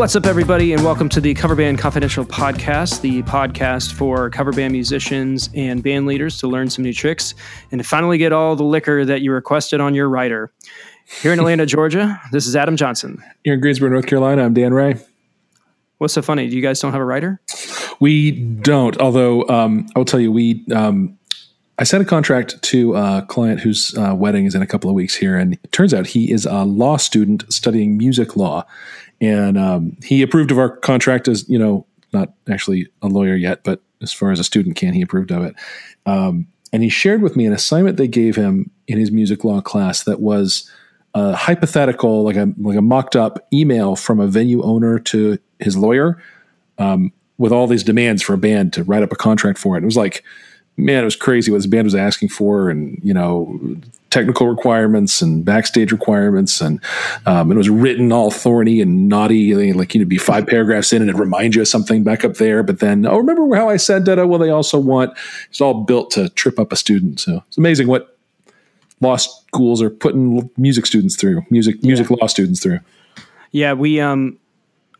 What's up, everybody, and welcome to the Cover Band Confidential podcast, the podcast for cover band musicians and band leaders to learn some new tricks and to finally get all the liquor that you requested on your rider. Here in Atlanta, Georgia, this is Adam Johnson. Here in Greensboro, North Carolina, I'm Dan Ray. What's so funny? Do you guys don't have a rider? We don't, although um, I will tell you, we um, I sent a contract to a client whose uh, wedding is in a couple of weeks here, and it turns out he is a law student studying music law and um, he approved of our contract as you know not actually a lawyer yet, but as far as a student can, he approved of it. Um, and he shared with me an assignment they gave him in his music law class that was a hypothetical, like a like a mocked up email from a venue owner to his lawyer, um, with all these demands for a band to write up a contract for it. It was like man, it was crazy what this band was asking for, and you know, technical requirements and backstage requirements, and um, it was written all thorny and naughty, like you know, be five paragraphs in, and it remind you of something back up there. But then, oh, remember how I said that? Well, they also want it's all built to trip up a student. So it's amazing what law schools are putting music students through, music music yeah. law students through. Yeah, we um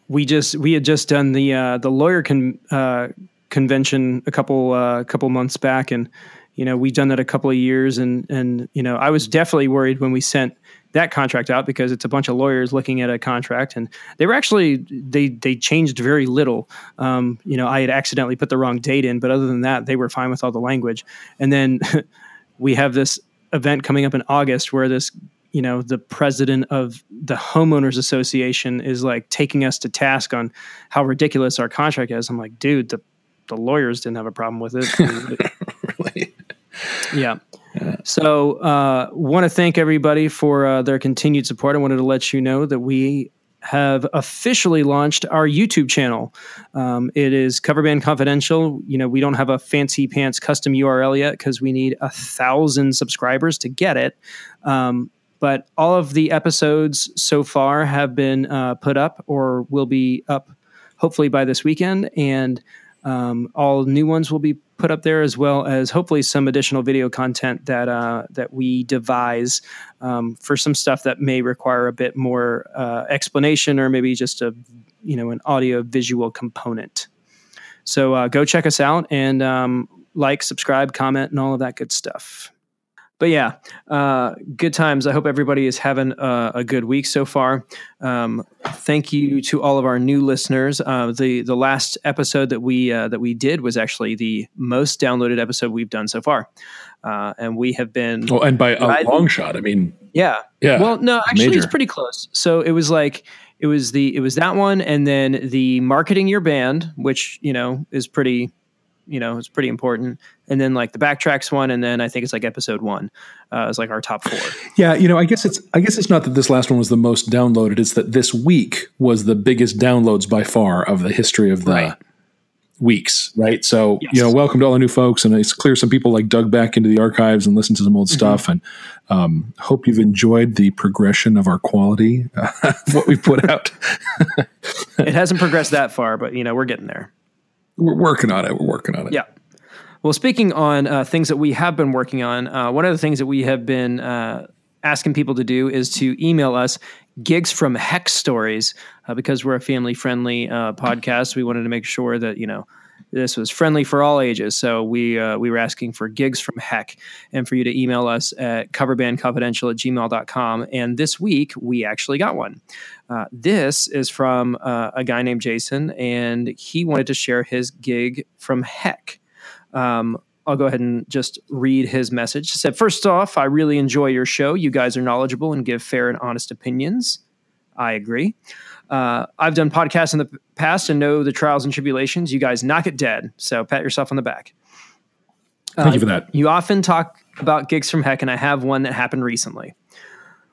we just we had just done the uh, the lawyer can uh, convention a couple uh, couple months back, and you know we've done that a couple of years, and and you know I was definitely worried when we sent that contract out because it's a bunch of lawyers looking at a contract, and they were actually they they changed very little. Um, you know, I had accidentally put the wrong date in, but other than that, they were fine with all the language. And then we have this event coming up in August where this you know the president of the homeowners association is like taking us to task on how ridiculous our contract is i'm like dude the the lawyers didn't have a problem with it. yeah. So, uh, want to thank everybody for uh, their continued support. I wanted to let you know that we have officially launched our YouTube channel. Um, it is Cover Band Confidential. You know, we don't have a fancy pants custom URL yet because we need a thousand subscribers to get it. Um, but all of the episodes so far have been uh, put up or will be up hopefully by this weekend. And um, all new ones will be put up there, as well as hopefully some additional video content that uh, that we devise um, for some stuff that may require a bit more uh, explanation, or maybe just a you know an audio visual component. So uh, go check us out and um, like, subscribe, comment, and all of that good stuff but yeah, uh, good times. I hope everybody is having a, a good week so far. Um, thank you to all of our new listeners. Uh, the the last episode that we uh, that we did was actually the most downloaded episode we've done so far, uh, and we have been. Oh, and by a long shot, I mean. Yeah. Yeah. Well, no, actually, major. it's pretty close. So it was like it was the it was that one, and then the marketing your band, which you know is pretty you know it's pretty important. And then like the backtracks one and then i think it's like episode one uh, is like our top four. Yeah you know i guess it's i guess it's not that this last one was the most downloaded. It's that this week was the biggest downloads by far of the history of the right. weeks right? So yes. you know welcome to all the new folks. And it's clear some people like dug back into the archives and listened to some old mm-hmm. stuff. And um, hope you've enjoyed the progression of our quality uh, what we've put out. It hasn't progressed that far but you know we're getting there we're working on it. We're working on it. Yeah. Well, speaking on uh, things that we have been working on, uh, one of the things that we have been uh, asking people to do is to email us gigs from hex stories uh, because we're a family friendly uh, podcast. We wanted to make sure that you know this was friendly for all ages. So we uh, we were asking for gigs from heck and for you to email us at coverbandconfidential at gmail.com. And this week we actually got one. Uh, this is from uh, a guy named Jason, and he wanted to share his gig from heck. Um, I'll go ahead and just read his message. He said, First off, I really enjoy your show. You guys are knowledgeable and give fair and honest opinions. I agree. Uh, I've done podcasts in the past and know the trials and tribulations. You guys knock it dead. So pat yourself on the back. Thank uh, you for that. You often talk about gigs from heck, and I have one that happened recently.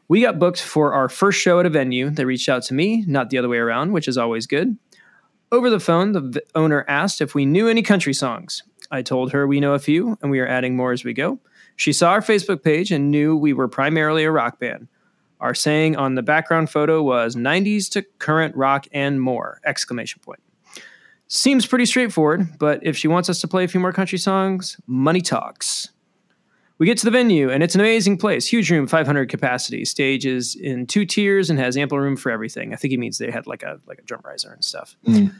We got booked for our first show at a venue. They reached out to me, not the other way around, which is always good. Over the phone, the owner asked if we knew any country songs. I told her we know a few, and we are adding more as we go. She saw our Facebook page and knew we were primarily a rock band. Our saying on the background photo was 90s to current rock and more! Exclamation point. Seems pretty straightforward, but if she wants us to play a few more country songs, money talks. We get to the venue, and it's an amazing place. Huge room, 500 capacity. Stage is in two tiers and has ample room for everything. I think he means they had like a like a drum riser and stuff. Mm.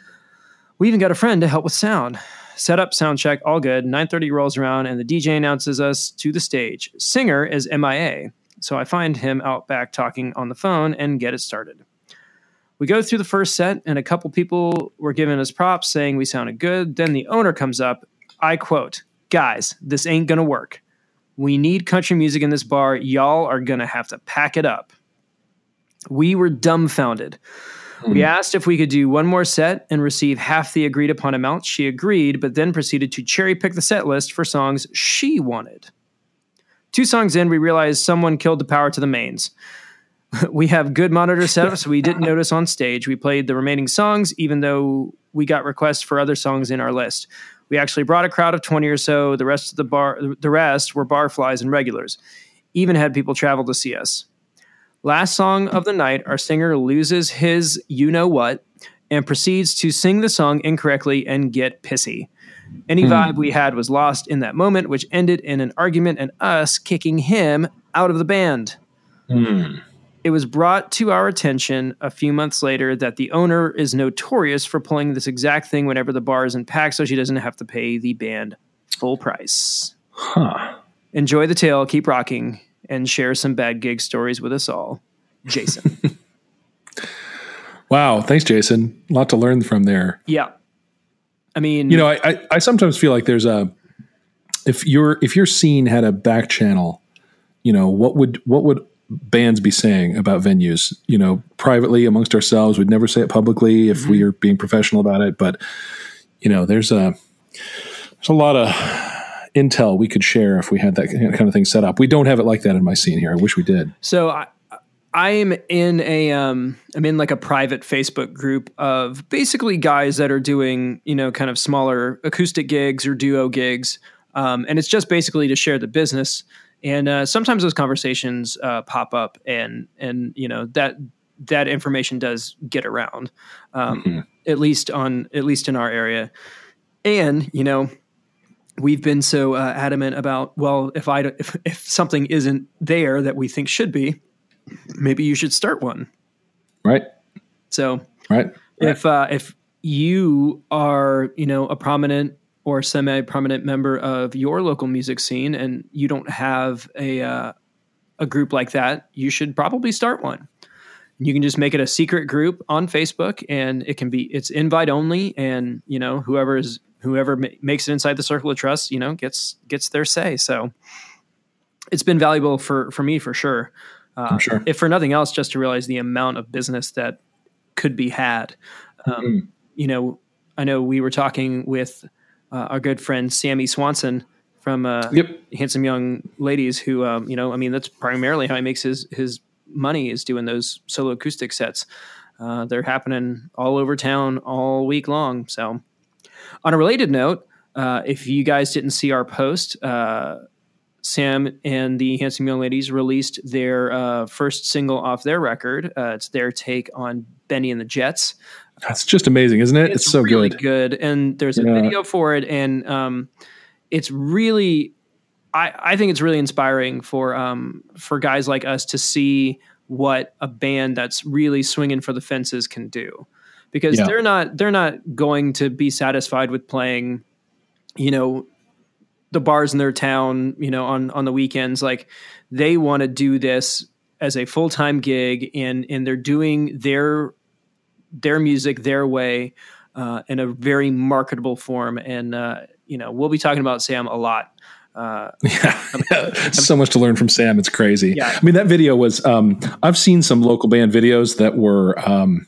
We even got a friend to help with sound. Set up, sound check, all good. 9:30 rolls around, and the DJ announces us to the stage. Singer is MIA, so I find him out back talking on the phone and get it started. We go through the first set, and a couple people were giving us props, saying we sounded good. Then the owner comes up. I quote, "Guys, this ain't gonna work." We need country music in this bar. Y'all are going to have to pack it up. We were dumbfounded. Mm. We asked if we could do one more set and receive half the agreed upon amount. She agreed, but then proceeded to cherry pick the set list for songs she wanted. Two songs in, we realized someone killed the power to the mains. we have good monitor setup, so we didn't notice on stage. We played the remaining songs, even though we got requests for other songs in our list. We actually brought a crowd of 20 or so. The rest of the bar the rest were barflies and regulars. Even had people travel to see us. Last song of the night, our singer loses his you know what and proceeds to sing the song incorrectly and get pissy. Any hmm. vibe we had was lost in that moment, which ended in an argument and us kicking him out of the band. Hmm. It was brought to our attention a few months later that the owner is notorious for pulling this exact thing whenever the bar is in pack, so she doesn't have to pay the band full price. Huh. Enjoy the tale, keep rocking, and share some bad gig stories with us all. Jason. wow. Thanks, Jason. A lot to learn from there. Yeah. I mean, you know, I, I, I sometimes feel like there's a, if your if your scene had a back channel, you know, what would what would bands be saying about venues you know privately amongst ourselves we'd never say it publicly if mm-hmm. we are being professional about it but you know there's a there's a lot of intel we could share if we had that kind of thing set up we don't have it like that in my scene here i wish we did so i I'm in a um I'm in like a private Facebook group of basically guys that are doing, you know, kind of smaller acoustic gigs or duo gigs. Um, and it's just basically to share the business and uh, sometimes those conversations uh, pop up and and you know that that information does get around um, mm-hmm. at least on at least in our area and you know we've been so uh, adamant about well if i if, if something isn't there that we think should be maybe you should start one right so right, right. if uh, if you are you know a prominent or semi prominent member of your local music scene and you don't have a uh, a group like that, you should probably start one. You can just make it a secret group on Facebook, and it can be it's invite only, and you know whoever is whoever ma- makes it inside the circle of trust, you know, gets gets their say. So it's been valuable for for me for sure. Uh, sure. If for nothing else, just to realize the amount of business that could be had. Um, mm-hmm. You know, I know we were talking with uh, our good friend Sammy Swanson from uh, yep. Handsome Young Ladies, who um, you know, I mean, that's primarily how he makes his his money is doing those solo acoustic sets. Uh, they're happening all over town all week long. So, on a related note, uh, if you guys didn't see our post, uh, Sam and the Handsome Young Ladies released their uh, first single off their record. Uh, it's their take on Benny and the Jets. That's just amazing, isn't it? It's, it's so really good. good. And there's a yeah. video for it, and um, it's really, I, I think it's really inspiring for um, for guys like us to see what a band that's really swinging for the fences can do, because yeah. they're not they're not going to be satisfied with playing, you know, the bars in their town, you know, on on the weekends. Like they want to do this as a full time gig, and and they're doing their their music their way uh, in a very marketable form. And uh, you know, we'll be talking about Sam a lot. Uh, yeah, so much to learn from Sam. It's crazy. Yeah. I mean, that video was. Um, I've seen some local band videos that were. Um,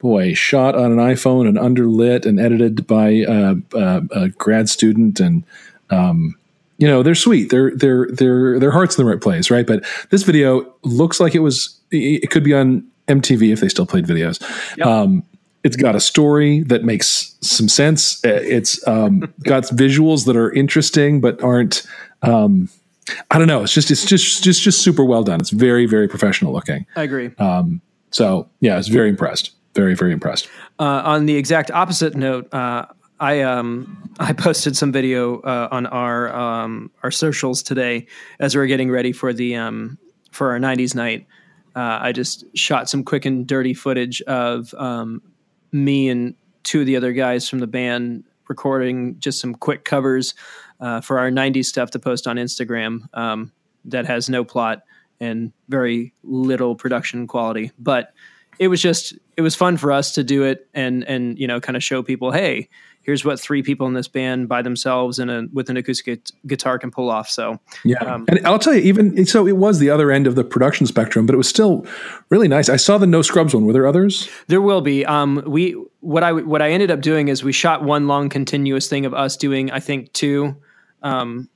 boy, shot on an iPhone and underlit and edited by uh, uh, a grad student, and um, you know they're sweet. They're they're they're their hearts in the right place, right? But this video looks like it was. It could be on MTV if they still played videos. Yep. Um, it's got a story that makes some sense. Uh, it's um, got visuals that are interesting but aren't. Um, I don't know. It's just it's just just just super well done. It's very very professional looking. I agree. Um, so yeah, I was very impressed. Very very impressed. Uh, on the exact opposite note, uh, I um I posted some video uh, on our um our socials today as we are getting ready for the um for our '90s night. Uh, I just shot some quick and dirty footage of um, me and two of the other guys from the band recording just some quick covers uh, for our 90s stuff to post on Instagram um, that has no plot and very little production quality. But it was just it was fun for us to do it and and you know kind of show people, hey, here's what three people in this band by themselves and a, with an acoustic guitar can pull off. So yeah, um, and I'll tell you, even so, it was the other end of the production spectrum, but it was still really nice. I saw the No Scrubs one. Were there others? There will be. Um, we what I what I ended up doing is we shot one long continuous thing of us doing I think two. Um,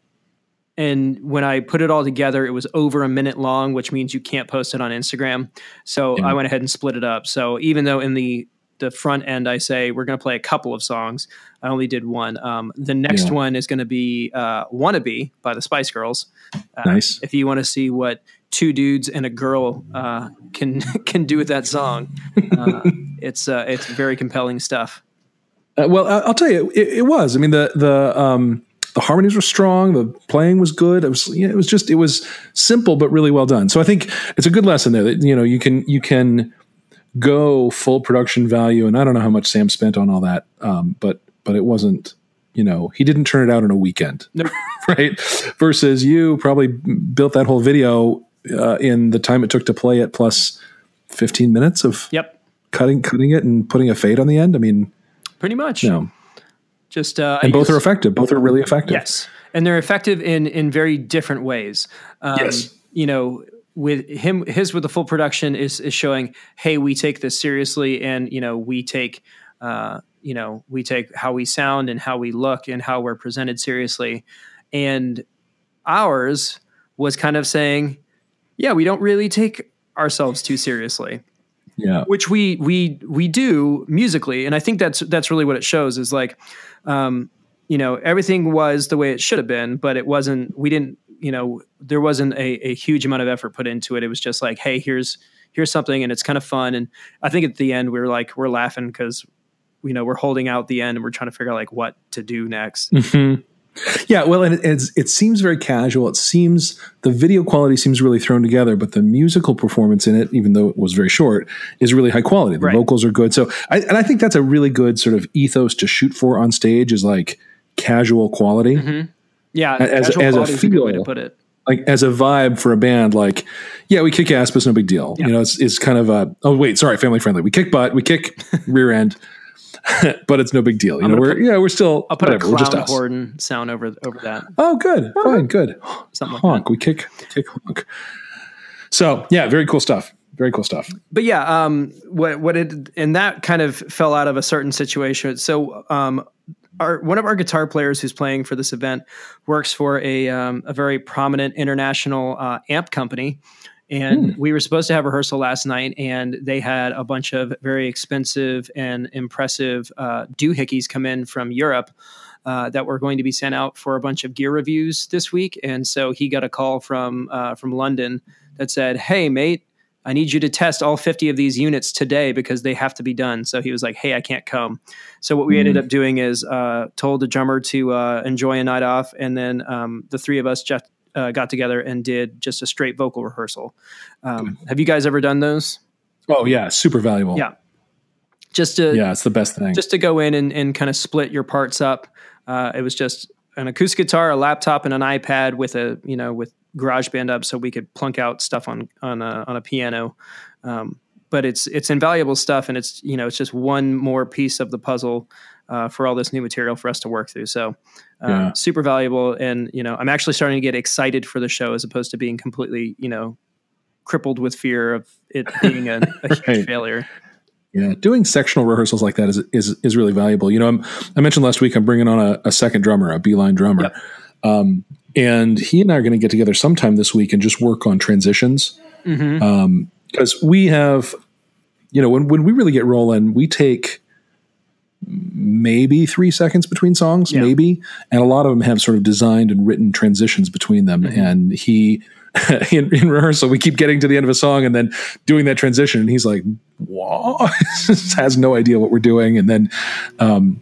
and when I put it all together, it was over a minute long, which means you can't post it on Instagram. So yeah. I went ahead and split it up. So even though in the the front end, I say we're going to play a couple of songs. I only did one. Um, the next yeah. one is going to be uh, "Wannabe" by the Spice Girls. Uh, nice. If you want to see what two dudes and a girl uh, can can do with that song, uh, it's uh, it's very compelling stuff. Uh, well, I'll tell you, it, it, was. I mean, the the um, the harmonies were strong, the playing was good. It was you know, it was just it was simple but really well done. So I think it's a good lesson there that you know you can you can go full production value. And I don't know how much Sam spent on all that, um, but but it wasn't. You know, he didn't turn it out in a weekend, nope. right? Versus you probably built that whole video uh, in the time it took to play it, plus fifteen minutes of yep cutting cutting it and putting a fade on the end. I mean, pretty much. You know, just uh, and both are effective. Both are really effective. Yes, and they're effective in in very different ways. Um, yes, you know, with him his with the full production is is showing hey we take this seriously and you know we take uh, you know we take how we sound and how we look and how we're presented seriously. And ours was kind of saying yeah we don't really take ourselves too seriously. Yeah. Which we we we do musically. And i think that's that's really what it shows is like um you know everything was the way it should have been but it wasn't we didn't you know there wasn't a, a huge amount of effort put into it. It was just like hey here's here's something and it's kind of fun. And i think at the end we are like we're laughing because you know we're holding out the end and we're trying to figure out like what to do next. Mm-hmm. yeah well and it, it seems very casual. It seems the video quality seems really thrown together but the musical performance in it even though it was very short is really high quality. The right. vocals are good. So I, and i think that's a really good sort of ethos to shoot for on stage is like casual quality. Mm-hmm. Yeah, as, as a feel, a way to put it. Like as a vibe for a band, like yeah, we kick ass, but it's no big deal. Yeah. You know, it's it's kind of a oh wait, sorry, family friendly. We kick butt, we kick rear end, but it's no big deal. You know, we're put, yeah, we're still. I'll put whatever, a clown horn sound over over that. Oh, good, fine, good. Something honk. Like we kick kick honk. So yeah, very cool stuff. Very cool stuff. But yeah, um, what what it and that kind of fell out of a certain situation. So um, our one of our guitar players who's playing for this event works for a um, a very prominent international uh, amp company. And hmm. we were supposed to have rehearsal last night, and they had a bunch of very expensive and impressive uh, doohickeys come in from Europe uh, that were going to be sent out for a bunch of gear reviews this week. And so he got a call from uh, from London that said, "Hey, mate, I need you to test all 50 of these units today because they have to be done. So he was like, Hey, I can't come. So what we mm ended up doing is uh, told the drummer to uh, enjoy a night off. And then um, the three of us just uh, got together and did just a straight vocal rehearsal. Um, have you guys ever done those? Oh, yeah. Super valuable. Yeah. Just to, yeah, it's the best thing. Just to go in and, and kind of split your parts up. Uh, it was just an acoustic guitar, a laptop, and an iPad with a, you know, with GarageBand up so we could plunk out stuff on on a, on a piano. Um, but it's it's invaluable stuff, and it's you know it's just one more piece of the puzzle uh, for all this new material for us to work through. So uh, yeah. super valuable, and you know I'm actually starting to get excited for the show as opposed to being completely you know crippled with fear of it being a, a huge right. failure. Yeah, doing sectional rehearsals like that is is is really valuable. You know, I'm, i mentioned last week I'm bringing on a, a second drummer, a beeline drummer. Yep. Um, and he and I are going to get together sometime this week and just work on transitions. Because mm-hmm. um, we have, you know, when, when we really get rolling, we take maybe three seconds between songs, yeah. maybe. And a lot of them have sort of designed and written transitions between them. Mm-hmm. And he, in, in, rehearsal, we keep getting to the end of a song and then doing that transition. And he's like, what? has no idea what we're doing. And then, um,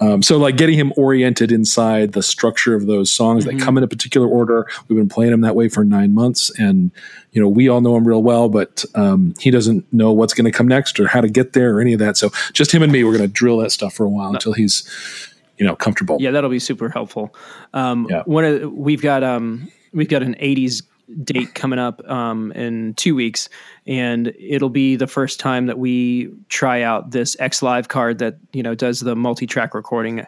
Um, so like getting him oriented inside the structure of those songs mm-hmm. that come in a particular order. We've been playing him that way for nine months, and you know we all know him real well, but um, he doesn't know what's going to come next or how to get there or any of that. So just him and me, we're going to drill that stuff for a while no. until he's you know comfortable. Yeah, that'll be super helpful. Um, yeah. One of we've got um, we've got an '80s date coming up um, in two weeks, and it'll be the first time that we try out this X Live card that you know does the multi-track recording.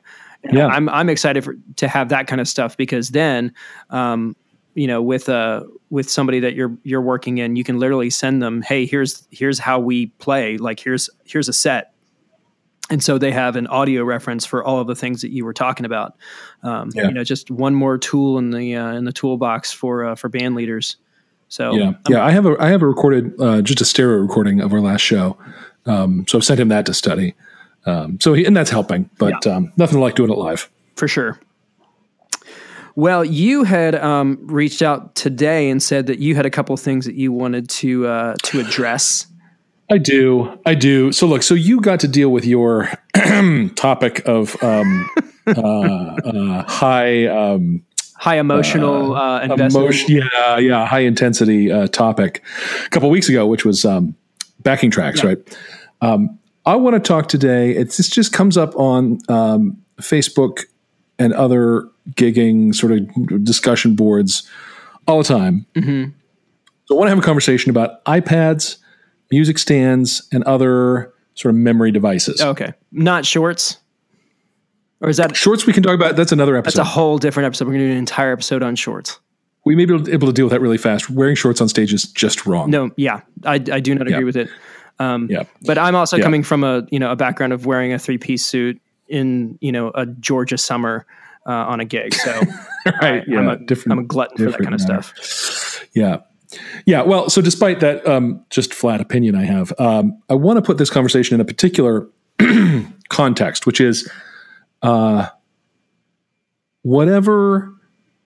Yeah, I'm I'm excited for, to have that kind of stuff because then, um, you know, with a with somebody that you're you're working in, you can literally send them, hey, here's here's how we play. Like here's here's a set and so they have an audio reference for all of the things that you were talking about. Um, yeah. You know, just one more tool in the uh, in the toolbox for uh, for band leaders. So yeah, yeah, I have a I have a recorded uh, just a stereo recording of our last show. Um, so I've sent him that to study. Um, so he, and that's helping, but yeah. Um, nothing like doing it live for sure. Well, you had um, reached out today and said that you had a couple things that you wanted to uh, to address. I do. I do. So look, so you got to deal with your topic of um, uh, uh, high um, high emotional uh, uh investment. Emotion, yeah, yeah, high intensity uh, topic a couple weeks ago, which was um, backing tracks, yeah. right? Um, I want to talk today. It's this just comes up on um, Facebook and other gigging sort of discussion boards all the time. Mm-hmm. So I want to have a conversation about iPads music stands, and other sort of memory devices. Okay, not shorts. Or is that shorts? We can talk about. That's another episode. That's a whole different episode. We're going to do an entire episode on shorts. We may be able to deal with that really fast. Wearing shorts on stage is just wrong. No, yeah, I, I do not agree yeah. with it. Um, yeah, but I'm also yeah. coming from a you know a background of wearing a three piece suit in you know a Georgia summer uh, on a gig. So right, I, yeah, I'm a, different. I'm a glutton for that kind of matter. stuff. Yeah, yeah, well, so despite that um, just flat opinion I have, um, I want to put this conversation in a particular context, which is uh, whatever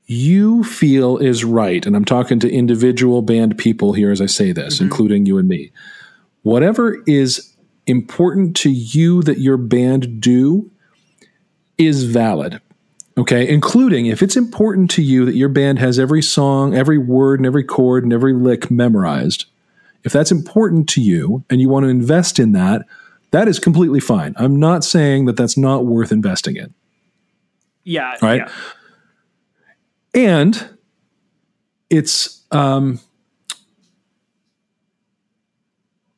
you feel is right, and I'm talking to individual band people here as I say this, mm-hmm. including you and me. Whatever is important to you that your band do is valid. Okay, including if it's important to you that your band has every song, every word, and every chord and every lick memorized, if that's important to you and you want to invest in that, that is completely fine. I'm not saying that that's not worth investing in. Yeah. Right. Yeah. And it's um,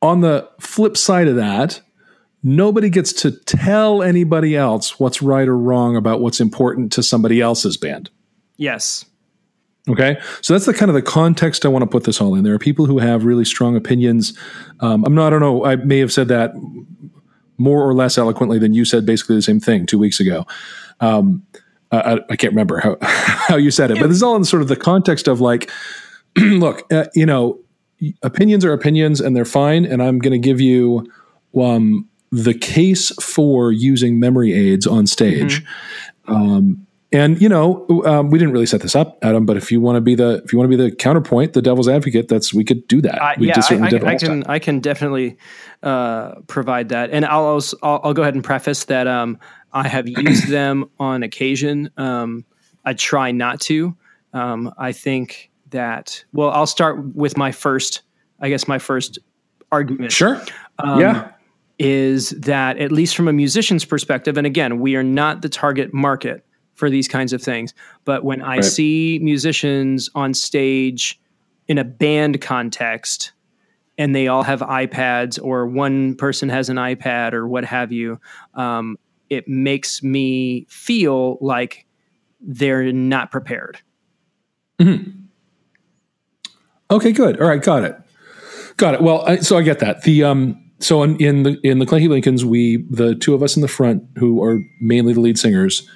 on the flip side of that, nobody gets to tell anybody else what's right or wrong about what's important to somebody else's band. Yes. Okay, so that's the kind of the context I want to put this all in. There are people who have really strong opinions. Um, I'm not. I don't know. I may have said that more or less eloquently than you said. Basically, the same thing two weeks ago. Um, I, I, can't remember how how you said it, but this is all in sort of the context of like, look, uh, you know, opinions are opinions, and they're fine. And I'm going to give you um, the case for using memory aids on stage. Mm-hmm. Um, and you know, um, we didn't really set this up, Adam. But if you want to be the if you want to be the counterpoint, the devil's advocate, that's we could do that. Uh, we yeah, I, I, I can I can definitely uh, provide that. And I'll, also, I'll, I'll go ahead and preface that um, I have used them on occasion. Um, I try not to. Um, I think that well, I'll start with my first. I guess my first argument. Sure. Um, yeah is that at least from a musician's perspective, and again, we are not the target market for these kinds of things. But when I right. see musicians on stage in a band context and they all have iPads or one person has an iPad or what have you, um, it makes me feel like they're not prepared. Mm-hmm. Okay, good. All right, got it. Got it. Well, I, so I get that. The um, so in, in, the in the Clanky Lincolns, we the two of us in the front who are mainly the lead singers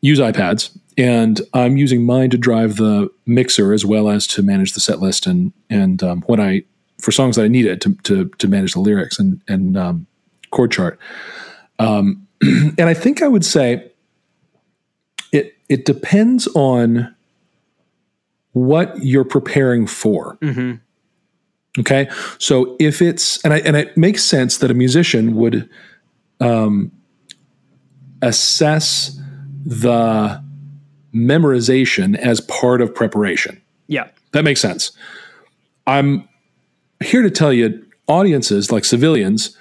use iPads, and I'm using mine to drive the mixer as well as to manage the set list and and um, when I for songs that I needed to to, to manage the lyrics and and um, chord chart. Um, and I think I would say it it depends on what you're preparing for. Mm-hmm. Okay, so if it's and I, and it makes sense that a musician would um, assess the memorization as part of preparation. Yeah. That makes sense. I'm here to tell you audiences like civilians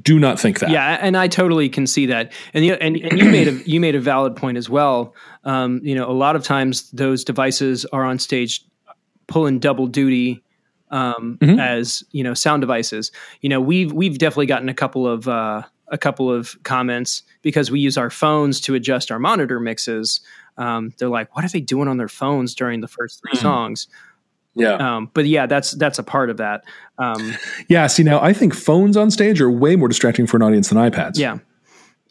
do not think that. Yeah, and I totally can see that. And you, and, and you made a you made a valid point as well. Um, you know, a lot of times those devices are on stage pulling double duty um, mm-hmm. as you know sound devices. You know, we've we've definitely gotten a couple of uh, a couple of comments because we use our phones to adjust our monitor mixes. Um, they're like, "What are they doing on their phones during the first 3 mm-hmm. songs?" Yeah. Um, but yeah, that's that's a part of that. Um, yeah. See, now I think phones on stage are way more distracting for an audience than iPads. Yeah.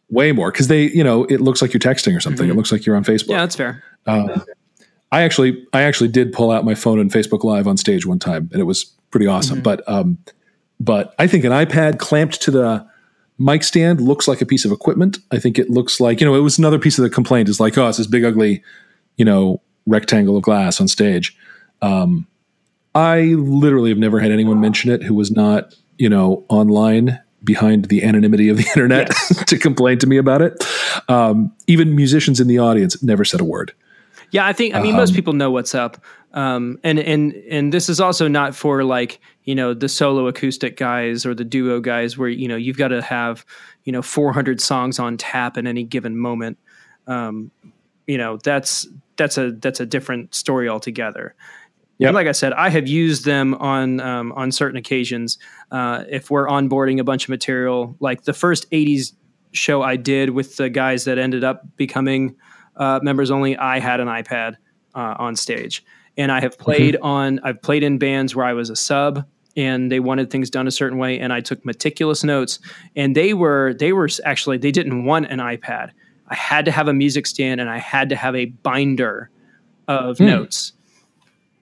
Way more because they, you know, it looks like you're texting or something. Mm-hmm. It looks like you're on Facebook. Yeah, that's fair. Uh, I actually, I actually did pull out my phone and Facebook Live on stage one time, and it was pretty awesome. Mm-hmm. But, um, but I think an iPad clamped to the mic stand looks like a piece of equipment. I think it looks like, you know, it was another piece of the complaint is like, oh, it's this big ugly, you know, rectangle of glass on stage. Um, I literally have never had anyone mention it who was not, you know, online behind the anonymity of the internet yes. to complain to me about it. Um, even musicians in the audience never said a word. Yeah, I think I mean um, most people know what's up. Um, and and and this is also not for like you know the solo acoustic guys or the duo guys where you know you've got to have you know 400 songs on tap at any given moment. Um, you know that's that's a that's a different story altogether. Yep. And like I said, I have used them on um, on certain occasions. Uh, if we're onboarding a bunch of material, like the first '80s show I did with the guys that ended up becoming uh, members only, I had an iPad uh, on stage, and I have played mm-hmm. on. I've played in bands where I was a sub, and they wanted things done a certain way, and I took meticulous notes. And they were they were actually they didn't want an iPad. I had to have a music stand, and I had to have a binder of mm. notes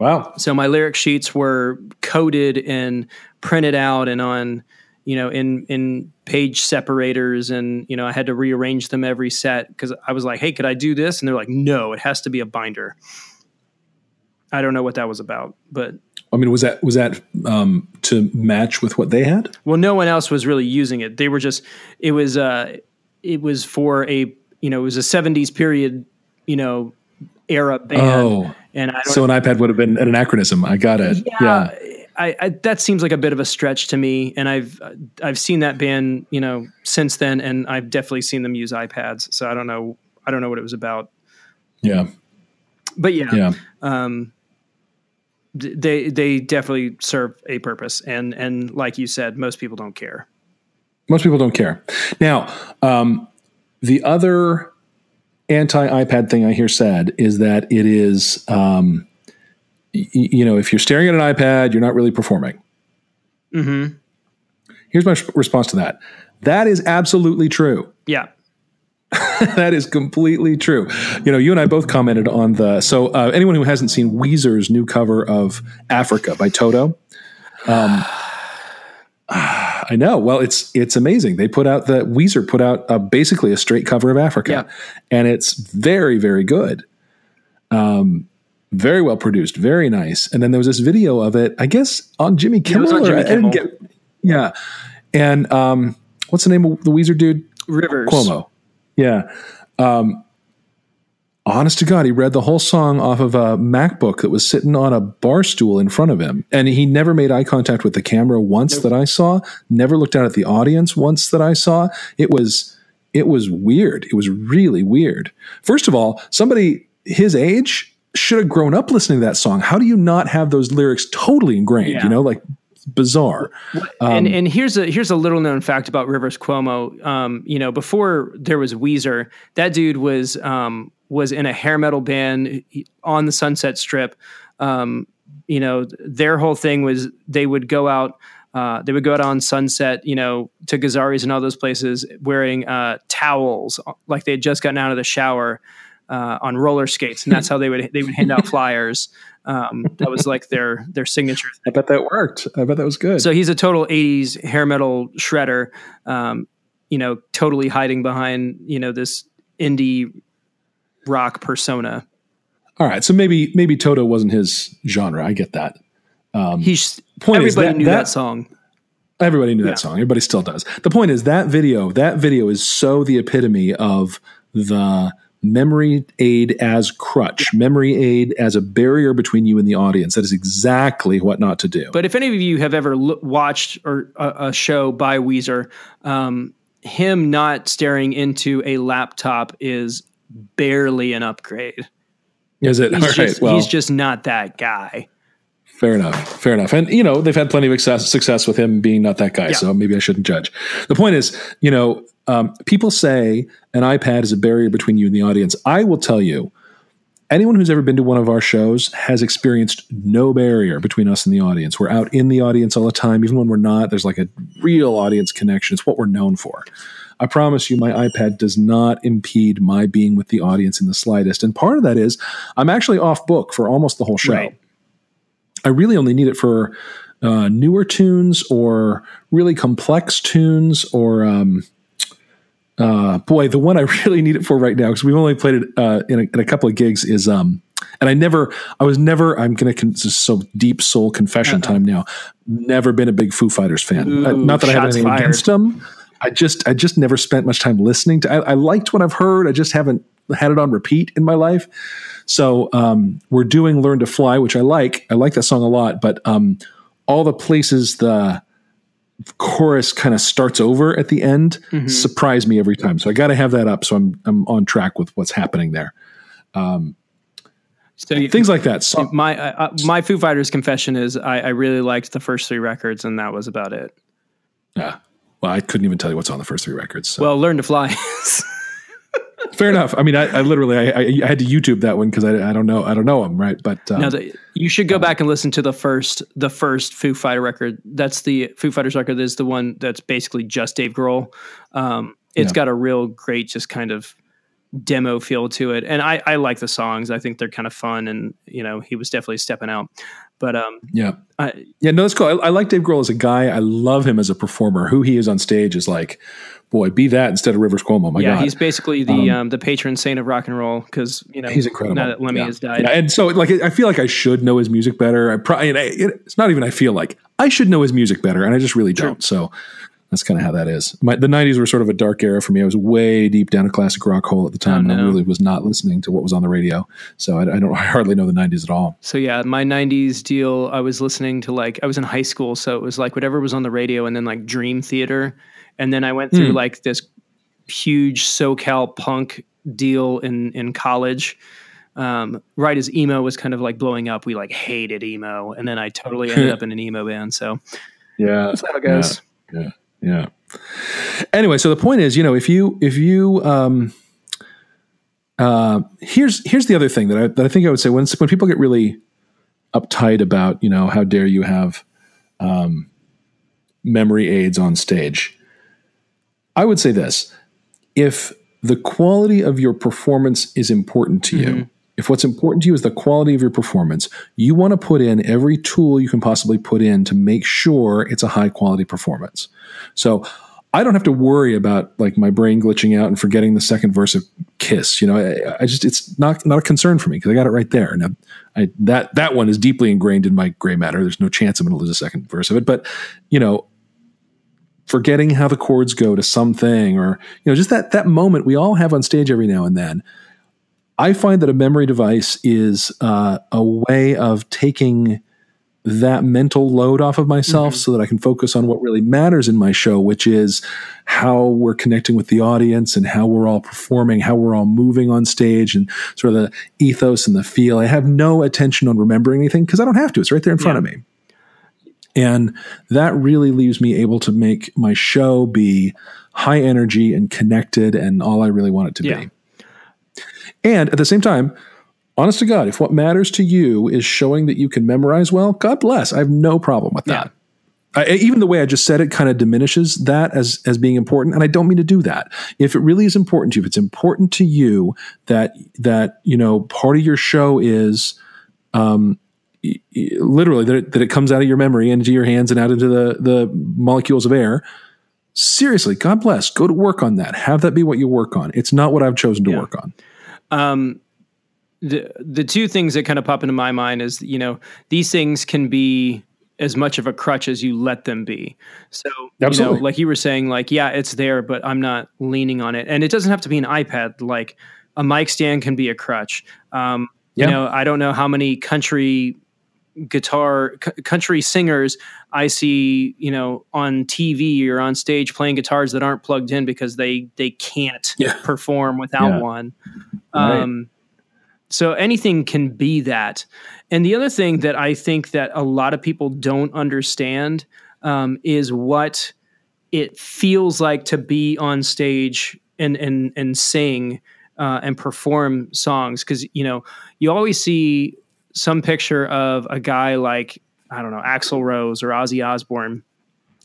Wow. So my lyric sheets were coded and printed out and on, you know, in in page separators and, you know, I had to rearrange them every set cuz I was like, "Hey, could I do this?" And they're like, "No, it has to be a binder." I don't know what that was about, but I mean, was that was that um, to match with what they had? Well, no one else was really using it. They were just it was uh it was for a, you know, it was a 70s period, you know, era band. Oh and I so an iPad would have been an anachronism. I got it. Yeah, yeah. I, I, that seems like a bit of a stretch to me, and I've I've seen that band, you know, since then, and I've definitely seen them use iPads. So I don't know, I don't know what it was about. Yeah, but yeah, yeah. Um, they they definitely serve a purpose, and and like you said, most people don't care. Most people don't care. Now, um, the other anti iPad thing I hear said is that it is, um, you know, if you're staring at an iPad, you're not really performing. Mm-hmm. Here's my response to that. That is absolutely true. Yeah. that is completely true. You know, you and I both commented on the. So, uh, anyone who hasn't seen Weezer's new cover of Africa by Toto, um, I know. Well, it's it's amazing. They put out the Weezer put out a, basically a straight cover of Africa, yeah. and it's very very good. Um, very well produced, very nice. And then there was this video of it, I guess, on Jimmy Kimmel. On Jimmy Kimmel. Get, yeah, and um, what's the name of the Weezer dude? Rivers Cuomo. Yeah. Um, honest to God, he read the whole song off of a MacBook that was sitting on a bar stool in front of him. And he never made eye contact with the camera once nope. that I saw, never looked out at the audience once that I saw. It was it was weird. It was really weird. First of all, somebody his age should have grown up listening to that song. How do you not have those lyrics totally ingrained? Yeah. You know, like bizarre. Um, and and here's a here's a little known fact about Rivers Cuomo. Um, you know, before there was Weezer, that dude was um, was in a hair metal band on the Sunset Strip. Um, you know, their whole thing was they would go out. Uh, they would go out on Sunset, you know, to Gazzarri's and all those places wearing uh, towels, like they had just gotten out of the shower uh, on roller skates, and that's how they would they would hand out flyers. Um, that was like their their signature. Thing. I bet that worked. I bet that was good. So he's a total '80s hair metal shredder. Um, you know, totally hiding behind you know this indie rock persona. All right, so maybe maybe Toto wasn't his genre. I get that. Um, He's point everybody is that, knew that, that song. Everybody knew that song. Everybody still does. The point is that video, that video is so the epitome of the memory aid as crutch, memory aid as a barrier between you and the audience. That is exactly what not to do. But if any of you have ever lo- watched or a, a, show by Weezer, um, him not staring into a laptop is barely an upgrade. Is it? He's, just, well, he's just not that guy. Fair enough. Fair enough. And you know, they've had plenty of success, success with him being not that guy. Yeah. So maybe I shouldn't judge. The point is, you know, um, people say an iPad is a barrier between you and the audience. I will tell you, anyone who's ever been to one of our shows has experienced no barrier between us and the audience. We're out in the audience all the time, even when we're not. There's like a real audience connection. It's what we're known for. I promise you, my iPad does not impede my being with the audience in the slightest. And part of that is I'm actually off book for almost the whole show. Right. I really only need it for uh, newer tunes or really complex tunes or um, uh, boy, the one I really need it for right now because we've only played it uh, in, a, in, a, couple of gigs is um, and I never, I was never, I'm going to, con- so deep soul confession uh-huh. time now. Never been a big Foo Fighters fan. Ooh, not that I have anything fired. against them. I just, I just never spent much time listening to. I, I, liked what I've heard. I just haven't had it on repeat in my life. So um, we're doing "Learn to Fly," which I like. I like that song a lot. But um, all the places the chorus kind of starts over at the end mm-hmm. surprise me every time. So I got to have that up so I'm I'm on track with what's happening there. Um, so you, things like that. So, my uh, uh, my Foo Fighters confession is I, I, really liked the first three records and that was about it. Yeah. Well, I couldn't even tell you what's on the first three records. So. Well, Learn to Fly. Fair enough. I mean, I, I literally I, I, had to YouTube that one because I, I don't know I don't know him right, but um, the, you should go uh, back and listen to the first the first Foo Fighter record. That's the Foo Fighters record. Is the one that's basically just Dave Grohl. Um, it's yeah. got a real great just kind of demo feel to it, and I, I like the songs. I think they're kind of fun, and you know he was definitely stepping out. But um, yeah, I, yeah, no, that's cool. I, I like Dave Grohl as a guy. I love him as a performer. Who he is on stage is like boy, be that instead of Rivers Cuomo. My yeah, God. he's basically the um, um, the patron saint of rock and roll because you know he's incredible. Now that Lemmy yeah. has died, yeah. and so like I feel like I should know his music better. I probably it's not even I feel like I should know his music better, and I just really True. don't. So that's kind of how that is. My, the '90s were sort of a dark era for me. I was way deep down a classic rock hole at the time. Oh, no. I really was not listening to what was on the radio, so I, I don't I hardly know the '90s at all. So yeah, my '90s deal. I was listening to like I was in high school, so it was like whatever was on the radio, and then like Dream Theater, and then I went through mm. like this huge SoCal punk deal in in college. Um, right as emo was kind of like blowing up, we like hated emo, and then I totally ended up in an emo band. So yeah, that's how it goes. Yeah, yeah, yeah. Anyway, so the point is, you know, if you if you um, uh, here's here's the other thing that I that I think I would say when when people get really uptight about you know how dare you have um, memory aids on stage, I would say this if the quality of your performance is important to mm-hmm. you, if what's important to you is the quality of your performance, you want to put in every tool you can possibly put in to make sure it's a high quality performance. So I don't have to worry about like my brain glitching out and forgetting the second verse of Kiss. You know, I, I just it's not not a concern for me because I got it right there. And I, that that one is deeply ingrained in my gray matter. There's no chance I'm going to lose a second verse of it. But you know, forgetting how the chords go to something or you know just that that moment we all have on stage every now and then i find that a memory device is uh, a way of taking that mental load off of myself mm-hmm. so that i can focus on what really matters in my show which is how we're connecting with the audience and how we're all performing how we're all moving on stage and sort of the ethos and the feel i have no attention on remembering anything because i don't have to it's right there in front yeah. of me and that really leaves me able to make my show be high energy and connected and all I really want it to yeah. be. And at the same time, honest to God, if what matters to you is showing that you can memorize well, God bless. I have no problem with that. Yeah. I, even the way I just said it kind of diminishes that as as being important, and I don't mean to do that. If it really is important to you, if it's important to you that that you know part of your show is um, literally that it, that it comes out of your memory and into your hands and out into the the molecules of air seriously god bless go to work on that have that be what you work on it's not what i've chosen to yeah. work on um, the the two things that kind of pop into my mind is you know these things can be as much of a crutch as you let them be. So, Absolutely. you know, like you were saying, like, yeah, it's there, but I'm not leaning on it. And it doesn't have to be an iPad. Like a mic stand can be a crutch. Um, Yeah. You know, I don't know how many country guitar c- country singers I see, you know, on TV or on stage playing guitars that aren't plugged in because they they can't Yeah. perform without Yeah. one. Right. Um, so anything can be that. And the other thing that I think that a lot of people don't understand um, is what it feels like to be on stage and and and sing uh, and perform songs because you know you always see some picture of a guy like I don't know Axl Rose or Ozzy Osbourne,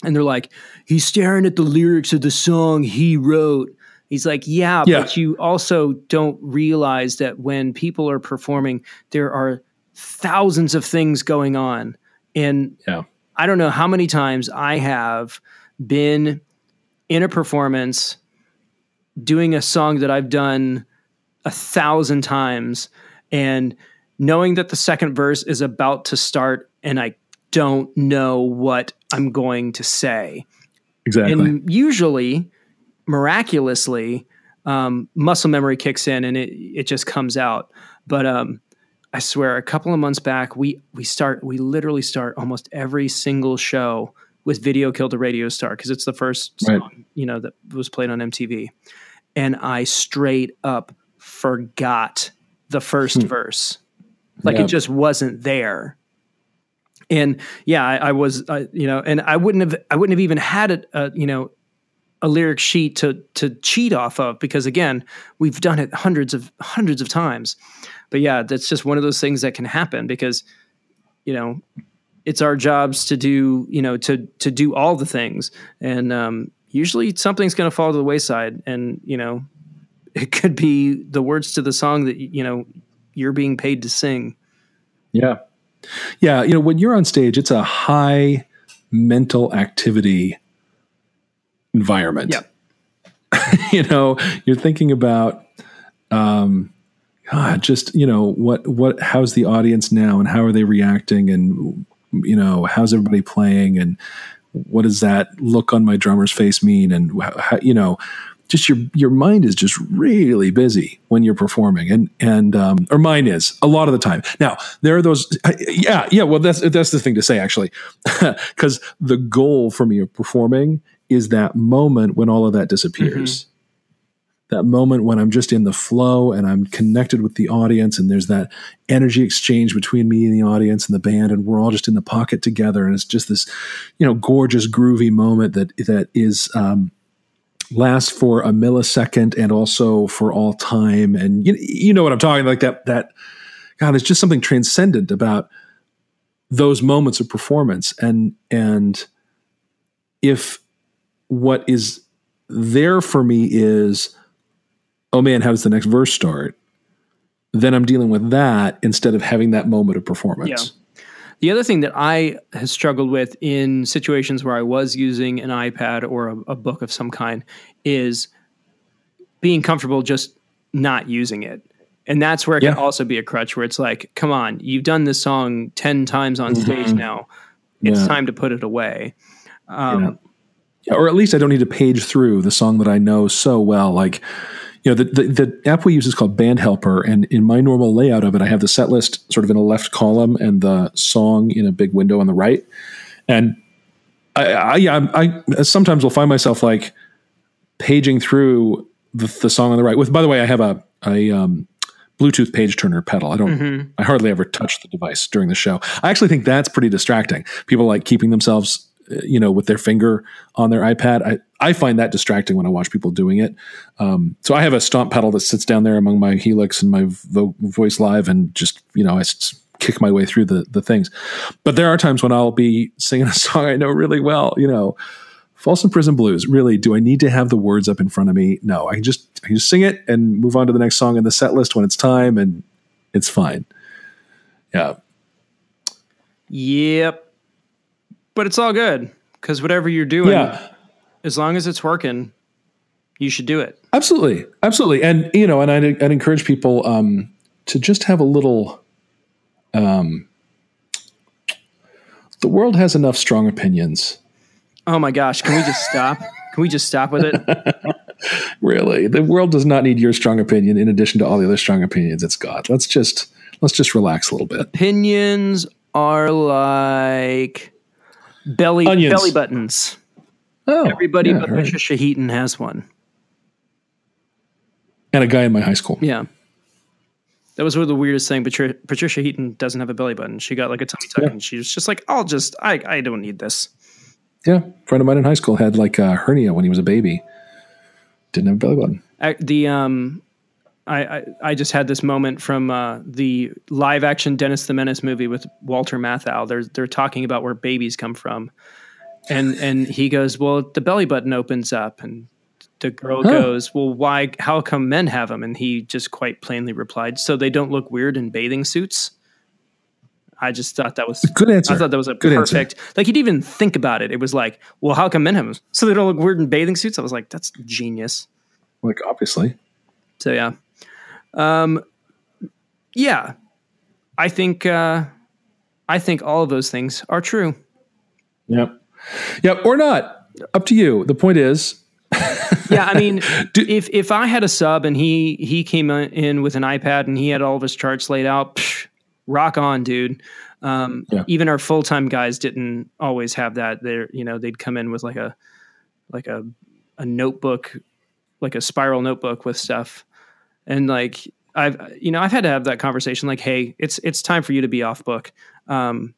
and they're like he's staring at the lyrics of the song he wrote. He's like, yeah, Yeah. but you also don't realize that when people are performing, there are thousands of things going on, and Yeah. I don't know how many times I have been in a performance doing a song that I've done a thousand times and knowing that the second verse is about to start and I don't know what I'm going to say. Exactly. And usually, miraculously, um, muscle memory kicks in and it it just comes out. But um, I swear, a couple of months back, we we start we literally start almost every single show with "Video Killed a Radio Star" because it's the first Right. song you know that was played on MTV, and I straight up forgot the first verse, like. Yeah. it just wasn't there and yeah, I, I was, uh, you know, and I wouldn't have, I wouldn't have even had a, a, you know, a lyric sheet to to cheat off of because again, we've done it hundreds of hundreds of times. But yeah, that's just one of those things that can happen because, you know, it's our jobs to do, you know, to to do all the things, and um, usually something's going to fall to the wayside, and you know, it could be the words to the song that you know you're being paid to sing. Yeah. Yeah. You know, when you're on stage, it's a high mental activity environment. Yep. you know, you're thinking about, um, God, just, you know, what, what, how's the audience now and how are they reacting? And, you know, how's everybody playing? And what does that look on my drummer's face mean? And, how, you know, just your your mind is just really busy when you're performing and and um, or mine is a lot of the time. Now there are those I- yeah yeah well that's that's the thing to say actually because the goal for me of performing is that moment when all of that disappears. That moment when i'm just in the flow and i'm connected with the audience and there's that energy exchange between me and the audience and the band and we're all just in the pocket together and it's just this you know gorgeous groovy moment that that is um, lasts for a millisecond and also for all time. And you, you know what I'm talking like that that God, there's just something transcendent about those moments of performance. And and if what is there for me is, oh man, how does the next verse start? Then I'm dealing with that instead of having that moment of performance. Yeah. The other thing that I has struggled with in situations where I was using an iPad or a, a book of some kind is being comfortable just not using it. And that's where it Yeah. can also be a crutch where it's like, come on, you've done this song 10 times on stage now. It's Yeah. time to put it away. Um, Yeah, or at least I don't need to page through the song that I know so well. Like, you know, the, the, the app we use is called Band Helper, and in my normal layout of it, I have the set list sort of in a left column and the song in a big window on the right. And I, I, I, sometimes will find myself like paging through the, the song on the right. With, by the way, I have a, a um, Bluetooth page turner pedal. I don't, I hardly ever touch the device during the show. I actually think that's pretty distracting. People like keeping themselves, you know, with their finger on their iPad. I, I find that distracting when I watch people doing it. Um, so I have a stomp pedal that sits down there among my Helix and my Vo- Voice Live, and just you know, I s- kick my way through the the things. But there are times when I'll be singing a song I know really well. You know, Folsom Prison Blues. Really, do I need to have the words up in front of me? No, I can just I can just sing it and move on to the next song in the set list when it's time, and it's fine. Yeah, Yep. But it's all good because whatever you're doing, yeah. as long as it's working, you should do it. Absolutely, absolutely, and you know, and I'd, I'd encourage people um, to just have a little, um, The world has enough strong opinions. Oh my gosh, can we just stop? Can we just stop with it? really, the world does not need your strong opinion in addition to all the other strong opinions it's got. Let's just let's just relax a little bit. Opinions are like belly Onions. belly buttons. Oh, Everybody yeah, but right. Patricia Heaton has one. and a guy in my high school. Yeah. That was one of the weirdest thing. Patri- Patricia Heaton doesn't have a belly button. She got like a tummy tuck, Yeah. and she was just like, "I'll just, I, I don't need this." Yeah, a friend of mine in high school had like a hernia when he was a baby. Didn't have a belly button. The um, I, I I just had this moment from uh, the live action Dennis the Menace movie with Walter Matthau. They're they're talking about where babies come from, and and he goes, "Well, the belly button opens up," and the girl Huh. goes, "Well, why? How come men have them?" And he just quite plainly replied, "So they don't look weird in bathing suits." I just thought that was Good answer. I thought that was a Good answer. perfect. Like he'd even think about it. It was like, well, how come men have them? So they don't look weird in bathing suits. I was like, that's genius. Like obviously. So yeah, um, yeah, I think uh, I think all of those things are true. Yep. Yep. Or not. Up to you. The point is, Yeah, I mean, Do- if if I had a sub and he he came in with an iPad and he had all of his charts laid out, psh, rock on, dude. Um, Yeah. Even our full time guys didn't always have that. They're you know they'd come in with like a like a a notebook, like a spiral notebook with stuff, and like I've you know I've had to have that conversation like, hey, it's it's time for you to be off book. Um,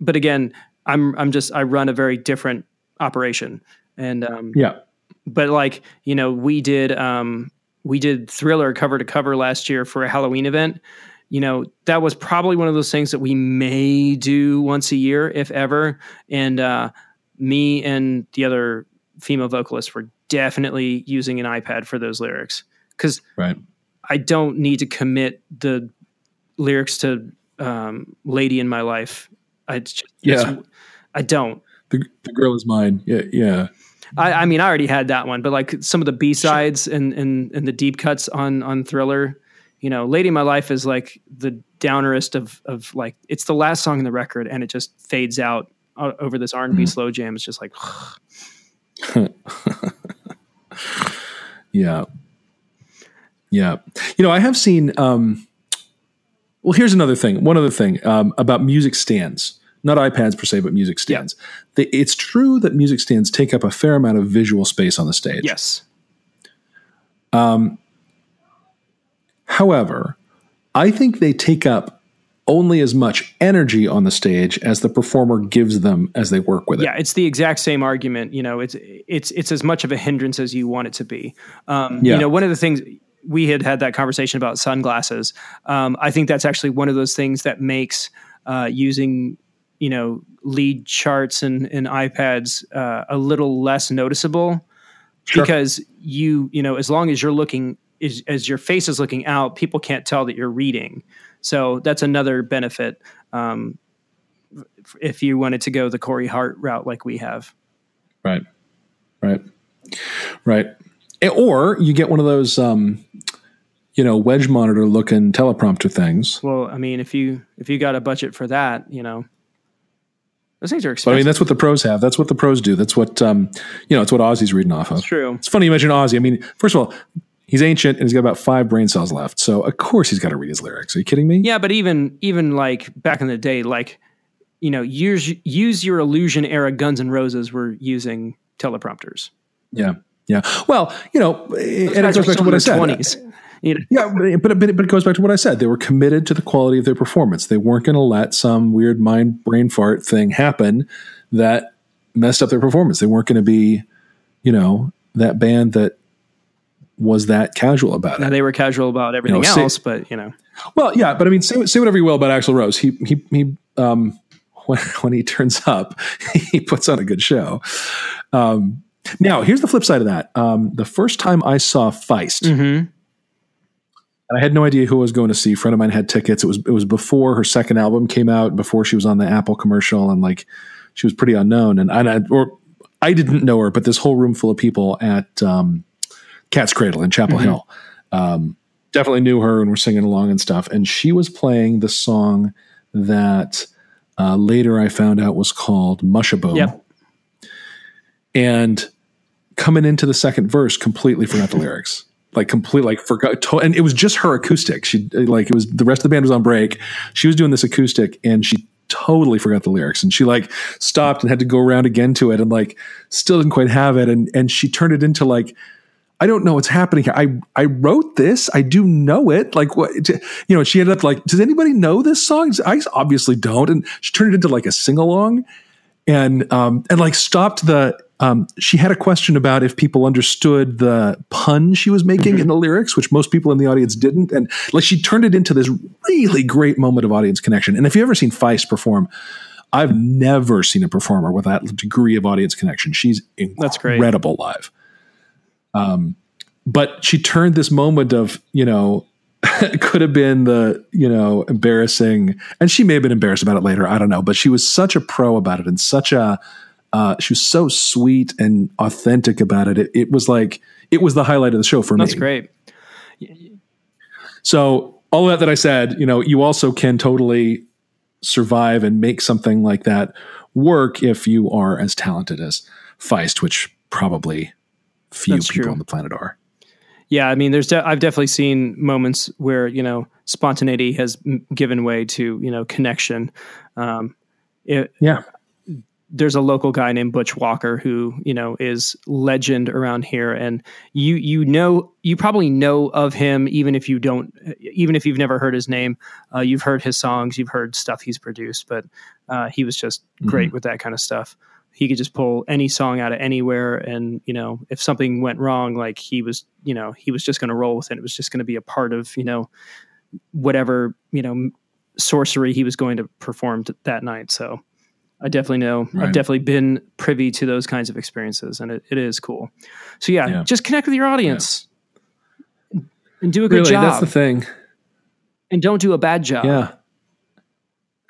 but again, I'm I'm just I run a very different operation, and um, yeah. but like you know we did um we did thriller cover to cover last year for a halloween event you know that was probably one of those things that we may do once a year if ever and uh me and the other female vocalists were definitely using an ipad for those lyrics because Right. I don't need to commit the lyrics to um lady in my life i just, Yeah. i don't The, the girl is mine. Yeah. Yeah. I, I mean, I already had that one, but like some of the B sides and, and and the deep cuts on on Thriller, you know, "Lady in My Life" is like the downerest of of like it's the last song in the record, and it just fades out over this R and B slow jam. It's just like, Yeah. Yeah. You know, I have seen um well here's another thing. One other thing um, about music stands. Not iPads per se, but music stands. They, it's true that music stands take up a fair amount of visual space on the stage. yes, Um, However, I think they take up only as much energy on the stage as the performer gives them as they work with it. yeah, it's the exact same argument. You know, it's it's it's as much of a hindrance as you want it to be. Um, Yeah. You know, one of the things we had had that conversation about sunglasses. Um, I think that's actually one of those things that makes uh, using you know lead charts and, and iPads uh, a little less noticeable Sure. because you you know as long as you're looking as, as your face is looking out, people can't tell that you're reading. So that's another benefit. Um, if you wanted to go the Corey Hart route like we have. Right. Right. Right. Or you get one of those, um, you know, wedge monitor looking teleprompter things. Well, I mean, if you if you got a budget for that, you know, those things are But I mean, that's what the pros have. That's what the pros do. That's what, um, you know, it's what Ozzy's reading off of. It's true. It's funny you mention Ozzy. I mean, first of all, he's ancient and he's got about five brain cells left. So, of course, he's got to read his lyrics. Are you kidding me? Yeah, but even even like back in the day, like you know, use use your illusion era Guns N' Roses were using teleprompters. Yeah. Yeah. Well, you know, and it goes back to what I said. twenties. You know, Yeah, but, but but it goes back to what I said. They were committed to the quality of their performance. They weren't going to let some weird mind brain fart thing happen that messed up their performance. They weren't going to be, you know, that band that was that casual about now it. they were casual about everything say- else, but you know, Well, yeah, but I mean, say, say whatever you will about Axl Rose. He he he. Um, when, when he turns up, he puts on a good show. Um, now, here's the flip side of that. Um, the first time I saw Feist, Mhm. And I had no idea who I was going to see. A friend of mine had tickets. It was it was before her second album came out, before she was on the Apple commercial, and like she was pretty unknown. And I or I didn't know her, but this whole room full of people at um, Cat's Cradle in Chapel Hill um, definitely knew her and were singing along and stuff. And she was playing the song that uh, later I found out was called Mushaboom. Yep. And coming into the second verse, completely forgot the lyrics. Like completely like forgot, to- and it was just her acoustic. She like it was the rest of the band was on break. She was doing this acoustic, and she totally forgot the lyrics and she like stopped and had to go around again to it and like still didn't quite have it and and she turned it into like I don't know what's happening here. I I wrote this. I do know it. Like what you know, she ended up like, does anybody know this song? I obviously don't. And she turned it into like a sing along and um and like stopped the um, she had a question about if people understood the pun she was making in the lyrics, which most people in the audience didn't. And like she turned it into this really great moment of audience connection. And if you've ever seen Feist perform, I've never seen a performer with that degree of audience connection. She's That's great. incredible live. Um, but she turned this moment of, you know, could have been the, you know, embarrassing, and she may have been embarrassed about it later. I don't know, but she was such a pro about it and such a, uh, she was so sweet and authentic about it. it. It was like it was the highlight of the show for me. That's great. So all of that that I said, you know, you also can totally survive and make something like that work if you are as talented as Feist, which probably few That's people true. on the planet are. Yeah, I mean, there's de- I've definitely seen moments where you know spontaneity has m- given way to you know connection. Um, it, Yeah. there's a local guy named Butch Walker who you know is legend around here, and you you know you probably know of him even if you don't even if you've never heard his name. Uh, you've heard his songs, you've heard stuff he's produced, but uh, he was just great with that kind of stuff. He could just pull any song out of anywhere, and you know if something went wrong, like he was you know he was just going to roll with it. It was just going to be a part of you know whatever you know sorcery he was going to perform t- that night. So I definitely know. I've definitely been privy to those kinds of experiences, and it, it is cool. So yeah, Yeah. just connect with your audience and do a good Really, job, that's the thing. and don't do a bad job. Yeah.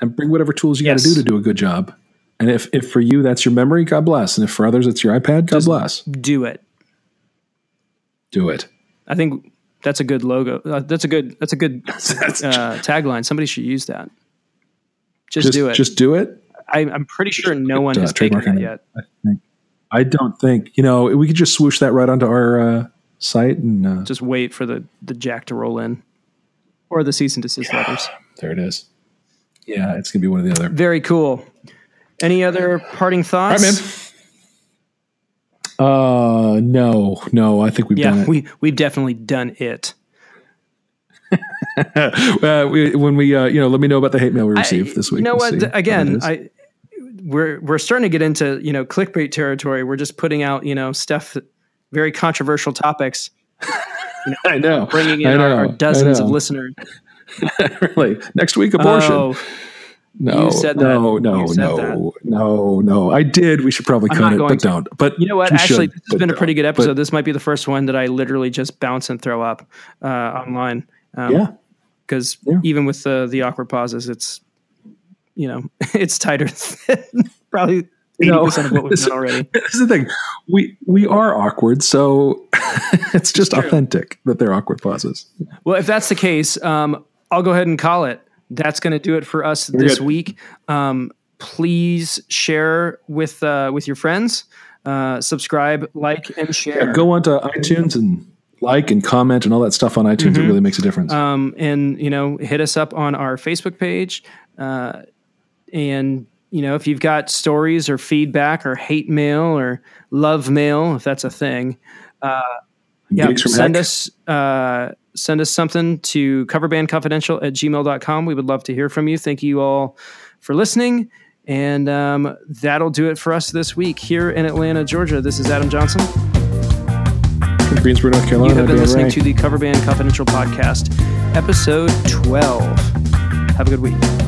And bring whatever tools you Yes. got to do to do a good job. And if, if for you that's your memory, God bless. And if for others it's your iPad, God Just- bless. Do it. Do it. I think that's a good logo. Uh, that's a good. That's a good uh, tagline. Somebody should use that. Just, just do it. Just do it. I, I'm pretty sure no one Uh, has taken that yet. I, think. I don't think you know we could just swoosh that right onto our uh, site and uh, Just wait for the the jack to roll in, or the cease and desist letters. there it is. Yeah, it's gonna be one of the other. Very cool. Any other parting thoughts? right, man. Uh, no, no. I think we've done Yeah, it. we we've definitely done it. uh, we, when we, uh, you know, let me know about the hate mail we received this week. You know We'll what? how it Again. I we're we're starting to get into you know clickbait territory. We're just putting out you know stuff, very controversial topics, I know, bringing in our, know, our I dozens of listeners. really, next week abortion. Oh, no, you said that. no, no, said no, that. no, no. I did. We should probably I'm cut it, but to. don't. But you know what? Actually, should, this has been a pretty good episode. But, this might be the first one that I literally just bounce and throw up uh, online. Um, yeah, because Yeah. even with the the awkward pauses, it's you know it's tighter than probably eighty know, percent of what we've done already. This is the thing. We we are awkward, so it's just true. authentic that they're awkward pauses. Well, if that's the case, um, I'll go ahead and call it. That's going to do it for us this good. week. Um, please share with uh, with your friends. Uh, subscribe, like, and share. Go onto iTunes and like and comment and all that stuff on iTunes. Mm-hmm. It really makes a difference. um, and you know, hit us up on our Facebook page. Uh, and you know, if you've got stories or feedback or hate mail or love mail, if that's a thing, yeah, send heck. us uh, send us something to coverbandconfidential at gmail.com. We would love to hear from you. Thank you all for listening. And um, that'll do it for us this week here in Atlanta, Georgia. This is Adam Johnson. Greensboro, North Carolina. You have been listening to the Cover Band Confidential Podcast, episode 12. Have a good week.